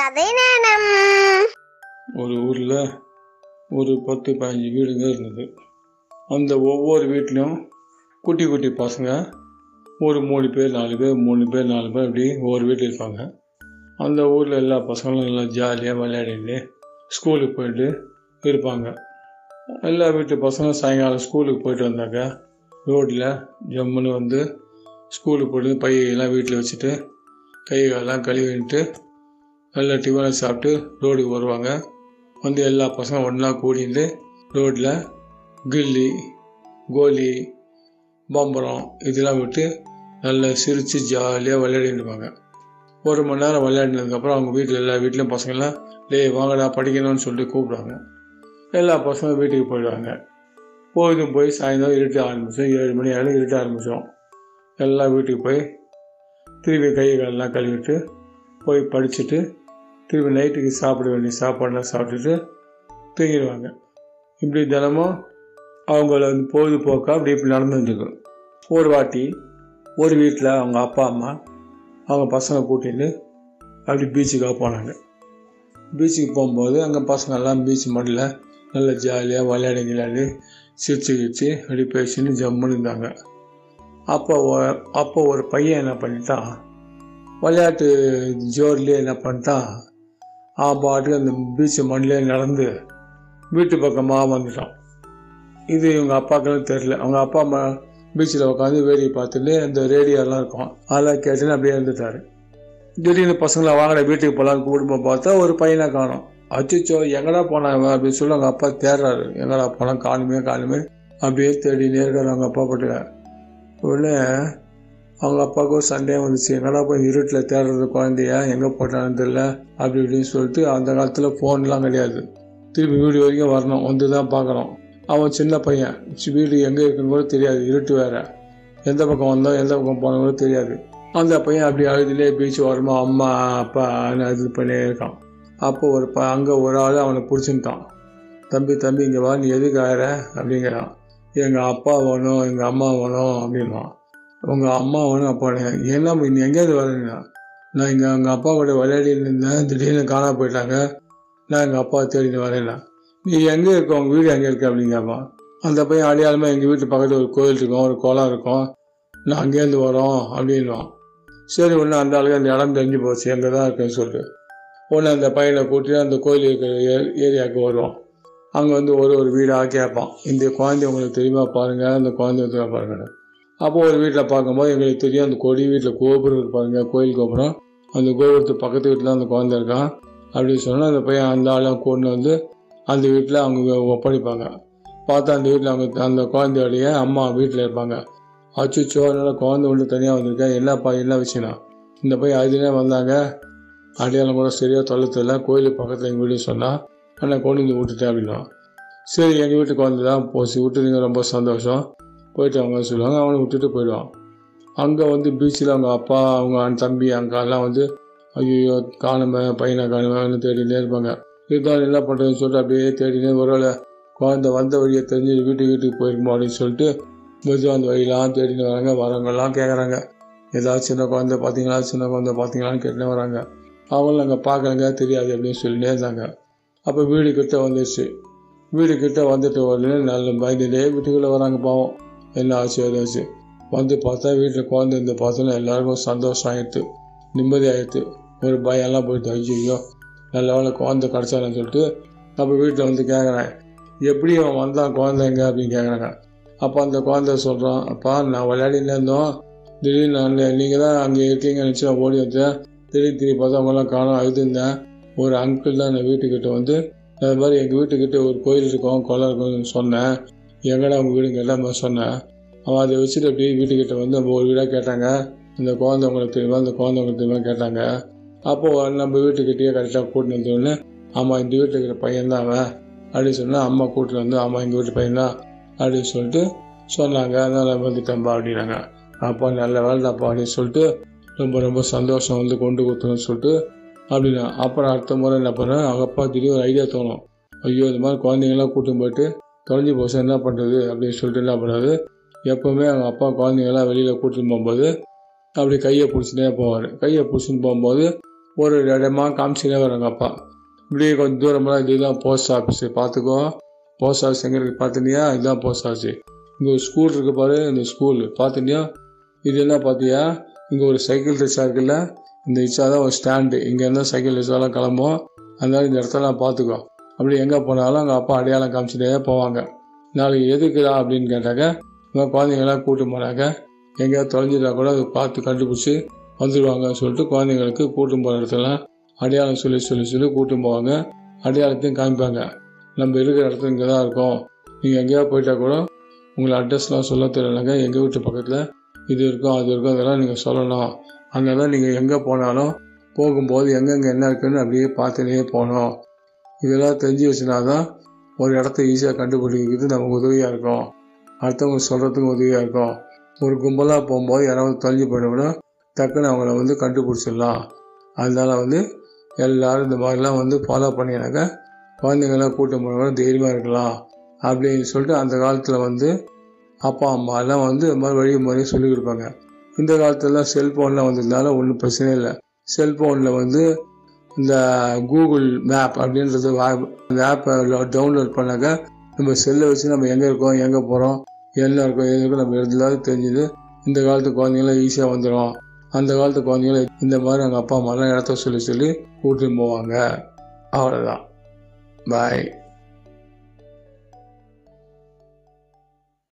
கதை நேரம் ஒரு ஊரில் ஒரு பத்து பதினஞ்சு வீடுங்க இருந்தது. அந்த ஒவ்வொரு வீட்லேயும் குட்டி குட்டி பசங்க ஒரு மூணு பேர் நாலு பேர் மூணு பேர் நாலு பேர் இப்படி ஒவ்வொரு வீட்டில் இருப்பாங்க. அந்த ஊரில் எல்லா பசங்களும் நல்லா ஜாலியாக விளையாடிட்டு ஸ்கூலுக்கு போயிட்டு இருப்பாங்க. எல்லா வீட்டு பசங்களும் சாயங்காலம் ஸ்கூலுக்கு போயிட்டு வந்தாக்க ரோட்டில் ஜம்முன்னு வந்து ஸ்கூலுக்கு போயிட்டு பையெல்லாம் வீட்டில் வச்சுட்டு கை காலெல்லாம் கழுவிட்டு நல்லா டிஃபனை சாப்பிட்டு ரோடுக்கு வருவாங்க. வந்து எல்லா பசங்களும் ஒன்றா கூடிட்டு ரோட்டில் கில்லி கோலி பம்பரம் இதெல்லாம் விட்டு நல்லா சிரித்து ஜாலியாக விளையாடிட்டு இருப்பாங்க. ஒரு மணி நேரம் விளையாடினதுக்கப்புறம் அவங்க வீட்டில் எல்லா வீட்லேயும் பசங்களாம் டேய் வாங்கடா படிக்கணும்னு சொல்லிட்டு கூப்பிடுவாங்க. எல்லா பசங்களும் வீட்டுக்கு போயிடுவாங்க. போயிடும் போய் சாயந்தரம் இருட்ட ஆரம்பித்தோம் ஏழு மணி ஆகிடும் இருட்ட ஆரம்பித்தோம் எல்லாம் வீட்டுக்கு போய் திருப்பி கை காலெல்லாம் கழுவிட்டு போய் படிச்சுட்டு திருப்பி நைட்டுக்கு சாப்பிட வேண்டிய சாப்பாடெலாம் சாப்பிட்டுட்டு தூங்கிடுவாங்க. இப்படி தினமும் அவங்கள வந்து பொழுதுபோக்காக அப்படி இப்படி நடந்துருக்கும் ஒரு வாட்டி ஒரு வீட்டில் அவங்க அப்பா அம்மா அவங்க பசங்க கூட்டிட்டு அப்படி பீச்சுக்காக போனாங்க. பீச்சுக்கு போகும்போது அங்கே பசங்கெல்லாம் பீச் மண்ணில் நல்லா ஜாலியாக விளையாடி விளையாடி சிரிச்சு கிரிச்சு அப்படி பேசின்னு ஜம்முன்னு இருந்தாங்க அப்போ அப்போ ஒரு பையன் என்ன பண்ணிட்டான்? விளையாட்டு ஜோர்லேயே என்ன பண்ணிட்டான்? அவன் பாட்டுக்கு அந்த பீச் மண்ணிலே நடந்து வீட்டு பக்கமாக வந்துட்டான் இது இவங்க அப்பாக்கெல்லாம் தெரில அவங்க அப்பா அம்மா பீச்சில் உட்காந்து வேடிக்கை பார்த்துட்டு அந்த ரேடியோலாம் இருக்கும். அதெல்லாம் கேட்டுன்னு அப்படியே இருந்துட்டாரு. திடீர்னு பசங்களை வாங்கின வீட்டுக்கு போகலான்னு கூப்பிட்டு பார்த்தா ஒரு பையனை காணும். அச்சுச்சோ எங்கடா போனாங்க அப்படின்னு சொல்லி அவங்க அப்பா தேடுறாரு. எங்கடா போனால் காணுமே காணுமே. அப்படியே தேடினே இருக்காரு அவங்க அப்பா போட்டு உடனே அவங்க அப்பாவுக்கு ஒரு வந்துச்சு. எங்கடா போய் இருட்டில் தேடுறது குழந்தைய? எங்கே போட்டாலும் தெரியல அப்படி இப்படின்னு சொல்லிட்டு அந்த காலத்தில் ஃபோன்லாம் கிடையாது. திருப்பி வீடு வரைக்கும் வரணும். வந்து தான் பார்க்கணும். அவன் சின்ன பையன். வீடு எங்கே இருக்குன்னு கூட தெரியாது. இருட்டு வேற. எந்த பக்கம் வந்தோம் எந்த பக்கம் போனோம் கூட தெரியாது. அந்த பையன் அப்படி அழுதுலே பீச் வரமா அம்மா அப்பா இது பண்ணியே இருக்கான். அப்போ ஒரு ப அங்கே ஒரு ஆள் அவனை பிடிச்சின்ட்டான் தம்பி தம்பி இங்கே வா. நீ எதுக்கு ஆகிற அப்படிங்கிறான். எங்கள் அப்பா வேணும் எங்கள் அம்மா வேணும் அப்படின்வான் உங்கள் அம்மா வேணும் அப்பா வேணும் என்ன நீ எங்கேயாவது வரீங்களா நான் இங்கே எங்கள் அப்பா கூட விளையாடிட்டு இருந்தேன் திடீர்னு காணாம போயிட்டாங்க. நான் எங்கள் அப்பா தேடிட்டு வரேன்னா நீ எங்கே இருக்க? உங்கள் வீடு எங்கே இருக்க அப்படிங்கிறப்பா அந்த பையன் அடையாளமாக எங்கள் வீட்டு பக்கத்தில் ஒரு கோயில் இருக்கும் ஒரு குளம் இருக்கும். நான் அங்கேருந்து வரோம் அப்படின்வான் சரி ஒன்று அந்த ஆளுக்கு அந்த இடம் தெரிஞ்சு போச்சு எங்கே தான் இருக்குன்னு சொல்லிட்டு ஒன்று அந்த பையனை கூட்டிட்டு அந்த கோயில் இருக்கிற ஏ- ஏரியாவுக்கு வருவோம் அங்கே வந்து ஒரு ஒரு வீடாக கேட்பான் இந்த குழந்தை உங்களுக்கு தெரியுமா பாருங்கள் அந்த குழந்தை தெரியுமா பாருங்க. அப்போ ஒரு வீட்டில் பார்க்கும்போது எங்களுக்கு தெரியும் அந்த கொடி வீட்டில் கோபுரம் இருப்பாங்க கோயில் கோபுரம். அந்த கோபுரத்து பக்கத்து வீட்டில் அந்த குழந்தை இருக்கான் அப்படின்னு சொன்னால் அந்த பையன் அந்த ஆளை கொண்டு வந்து அந்த வீட்டில் அவங்க ஒப்படைப்பாங்க. பார்த்தா அந்த வீட்டில் அவங்க அந்த குழந்தையோடைய அம்மா வீட்டில் இருப்பாங்க. அச்சுச்சோ அதனால் குழந்தை ஒன்று தனியாக வந்திருக்கேன் என்னப்பா என்ன விஷயம்னா? இந்த பையன் அதுனே வந்தாங்க. அடையாளம் கூட சரியாக தொல்லை கோயிலுக்கு பக்கத்தில் எங்கள் வீடு சொன்னால் ஆனால் கொண்டு வந்து விட்டுட்டேன் அப்படின்னா. சரி எங்கள் வீட்டுக்கு வந்து தான் போச்சு. விட்டுறீங்க ரொம்ப சந்தோஷம். போயிட்டு அவங்க சொல்லுவாங்க அவனை விட்டுட்டு போயிடுவான். அங்கே வந்து பீச்சில் அவங்க அப்பா அவங்க அண்ணன் தம்பி அங்கெல்லாம் வந்து ஐயோ காணுமே பையனை காணுமே தேடினே இருப்பாங்க. இருந்தாலும் என்ன பண்ணுறதுன்னு சொல்லிட்டு அப்படியே தேடினே ஒருவேளை குழந்தை வந்த வழியை தெரிஞ்சு வீட்டுக்கு வீட்டுக்கு போயிருக்குமோ அப்படின்னு சொல்லிட்டு மெதுவாக அந்த வழியெல்லாம் தேடின்னு வராங்க. வரவங்கெல்லாம் கேட்குறாங்க ஏதாவது சின்ன குழந்தை பார்த்தீங்களா சின்ன குழந்தை பார்த்தீங்களான்னு கேட்டுனே வராங்க. அவங்களும் அங்கே பார்க்குறாங்க தெரியாது அப்படின்னு சொல்லினே இருந்தாங்க. அப்போ வீடு கிட்ட வந்துடுச்சு வீடு கிட்ட வந்துட்டு உடனே நல்ல பயந்துட்டே வீட்டுக்குள்ளே வராங்க பாவம். என்ன ஆச்சு ஏதாச்சு வந்து பார்த்தா வீட்டில் குழந்தை இந்த பார்த்தோன்னா எல்லாருக்கும் சந்தோஷம் ஆயிடுத்து நிம்மதி ஆயிடுத்து ஒரு பயம்லாம் போயிட்டு ஐயோ நல்ல வேலை குழந்தை கிடச்சானு சொல்லிட்டு அப்போ வீட்டில் வந்து கேட்குறேன் எப்படி அவன் வந்தான் குழந்தைங்க? அப்படின்னு கேட்குறாங்க அப்போ அந்த குழந்தை சொல்கிறான் அப்பா நான் விளையாடினே இருந்தோம். திடீர்னு நான் நீங்கள் தான் அங்கே இருக்கீங்கன்னு நினச்சி நான் ஓடி வந்தேன். திடீர்னு திரும்பி பார்த்தா அவங்களாம் காணும் அழுதுருந்தேன். ஒரு அங்கிள் தான் என் வீட்டுக்கிட்ட வந்து அது மாதிரி எங்கள் வீட்டுக்கிட்ட ஒரு கோயில் இருக்கும் குளம் இருக்கும்னு சொன்னேன். எங்கடா உங்கள் வீடு கேட்டால் சொன்னேன். அவன் அதை வச்சுட்டு அப்படியே வீட்டுக்கிட்ட வந்து நம்ம ஒரு வீடாக கேட்டாங்க. இந்த குழந்தை உங்களுக்கு தெரியுமா? இந்த குழந்தை உங்களுக்கு தெரியுமா கேட்டாங்க. அப்போது நம்ம வீட்டுக்கிட்டேயே கரெக்டாக கூட்டின்னு வந்தோடனே ஆமாம் இந்த வீட்டில் இருக்கிற பையன் தான் அவன். அப்படின்னு சொன்னால் அம்மா கூட்டிட்டு வந்து ஆமாம் எங்கள் வீட்டு பையன் தான். அப்படின்னு சொல்லிட்டு சொன்னாங்க. அதனால் வந்துட்டம்பா அப்படின்னாங்க. அப்பா நல்ல வேலைதாப்பா அப்படின்னு சொல்லிட்டு ரொம்ப ரொம்ப சந்தோஷம் வந்து கொண்டு கொடுத்தோன்னு சொல்லிட்டு அப்படின்னா அப்புறம் அடுத்த முறை என்ன பண்ணேன்? அவங்க அப்பா திடீர் ஒரு ஐடியா தோணும். ஐயோ இந்த மாதிரி குழந்தைங்களாம் கூட்டின்னு போயிட்டு தொலைஞ்சி போச்சு. என்ன பண்ணுறது அப்படின்னு சொல்லிட்டு என்ன பண்ணுறது எப்போவுமே அவங்க அப்பா குழந்தைங்களாம் வெளியில் கூட்டின்னு போகும்போது அப்படி கையை பிடிச்சிட்டே போவார். கையை பிடிச்சின்னு போகும்போது ஒரு இடமா காமிச்சுனே வராங்க அப்பா. இப்படியே கொஞ்சம் தூரமெல்லாம் இதுதான் போஸ்ட் ஆஃபீஸு பார்த்துக்கோ. போஸ்ட் ஆஃபீஸ் எங்கே இருக்குது பார்த்துனியா? இதுதான் போஸ்ட் ஆஃபீஸு இங்கே ஒரு ஸ்கூல் இருக்குது பாரு இந்த ஸ்கூல் பார்த்துனியா? இது என்ன பார்த்தியா? இங்கே ஒரு சைக்கிள் ரிக்ஷா இருக்குல்ல? இந்த ரிக்ஷா தான் ஒரு ஸ்டாண்டு இங்கே இருந்தால் சைக்கிள் ரிக்ஷாலாம் கிளம்பும் அதனால இந்த இடத்தெல்லாம் பார்த்துக்கோ. அப்படி எங்கே போனாலும் அங்கே அப்பா அடையாளம் காமிச்சிட்டே போவாங்க. நாளைக்கு எதுக்குதா அப்படின்னு கேட்டாக்க இந்த குழந்தைங்களாம் கூட்டு போனாக்க எங்கேயாவது தொலைஞ்சிட்டா கூட அதை பார்த்து கண்டுபிடிச்சி வந்துடுவாங்கன்னு சொல்லிட்டு குழந்தைங்களுக்கு கூட்டும் போகிற இடத்துல அடையாளம் சொல்லி சொல்லி சொல்லி கூட்டும் போவாங்க. அடையாளத்தையும் காமிப்பாங்க. நம்ம இருக்கிற இடத்துல இங்கே தான் இருக்கோம். நீங்கள் எங்கேயாவது போயிட்டா கூட உங்களை அட்ரஸ்லாம் சொல்ல தெரியலனாக்க எங்கள் வீட்டு பக்கத்தில் இது இருக்கும் அது இருக்கும் அதெல்லாம் நீங்கள் சொல்லணும். அதனால நீங்கள் எங்கே போனாலும் போகும்போது எங்கெங்கே என்ன இருக்குன்னு அப்படியே பார்த்துலேயே போகணும். இதெல்லாம் தெரிஞ்சு வச்சுனா தான் ஒரு இடத்த ஈஸியாக கண்டுபிடிக்கிறது நமக்கு உதவியாக இருக்கும். அடுத்தவங்க சொல்கிறதுக்கு உதவியாக இருக்கும். ஒரு கும்பலாக போகும்போது யாராவது தொலைஞ்சு போயிட டக்குன்னு அவங்கள வந்து கண்டுபிடிச்சிடலாம். அதனால் வந்து எல்லோரும் இந்த மாதிரிலாம் வந்து ஃபாலோ பண்ணினாக்கா குழந்தைங்களாம் கூட்டம் போனவங்க தைரியமாக இருக்கலாம். அப்படின்னு சொல்லிட்டு அந்த காலத்தில் வந்து அப்பா அம்மாலாம் வந்து இந்த மாதிரி வழிமுறையை சொல்லி கொடுப்பாங்க. இந்த காலத்துலலாம் செல்ஃபோன்லாம் வந்ததுனால ஒன்றும் பிரச்சனை இல்லை. செல்ஃபோனில் வந்து இந்த கூகுள் மேப் அப்படின்றது அந்த ஆப்பை டவுன்லோட் பண்ணாக்க நம்ம செல்லை வச்சு நம்ம எங்கே இருக்கோம் எங்கே போகிறோம் என்ன இருக்கோம் எது இருக்கோம் நம்ம எல்லாரும் தெரிஞ்சுது இந்த காலத்து குழந்தைங்களாம் ஈஸியாக வந்துடும் அந்த காலத்து குழந்தைங்கள இந்த மாதிரி அவங்க அப்பா அம்மாலாம் இடத்த சொல்லி சொல்லி கூட்டின்னு போவாங்க. அவ்வளோதான் பாய்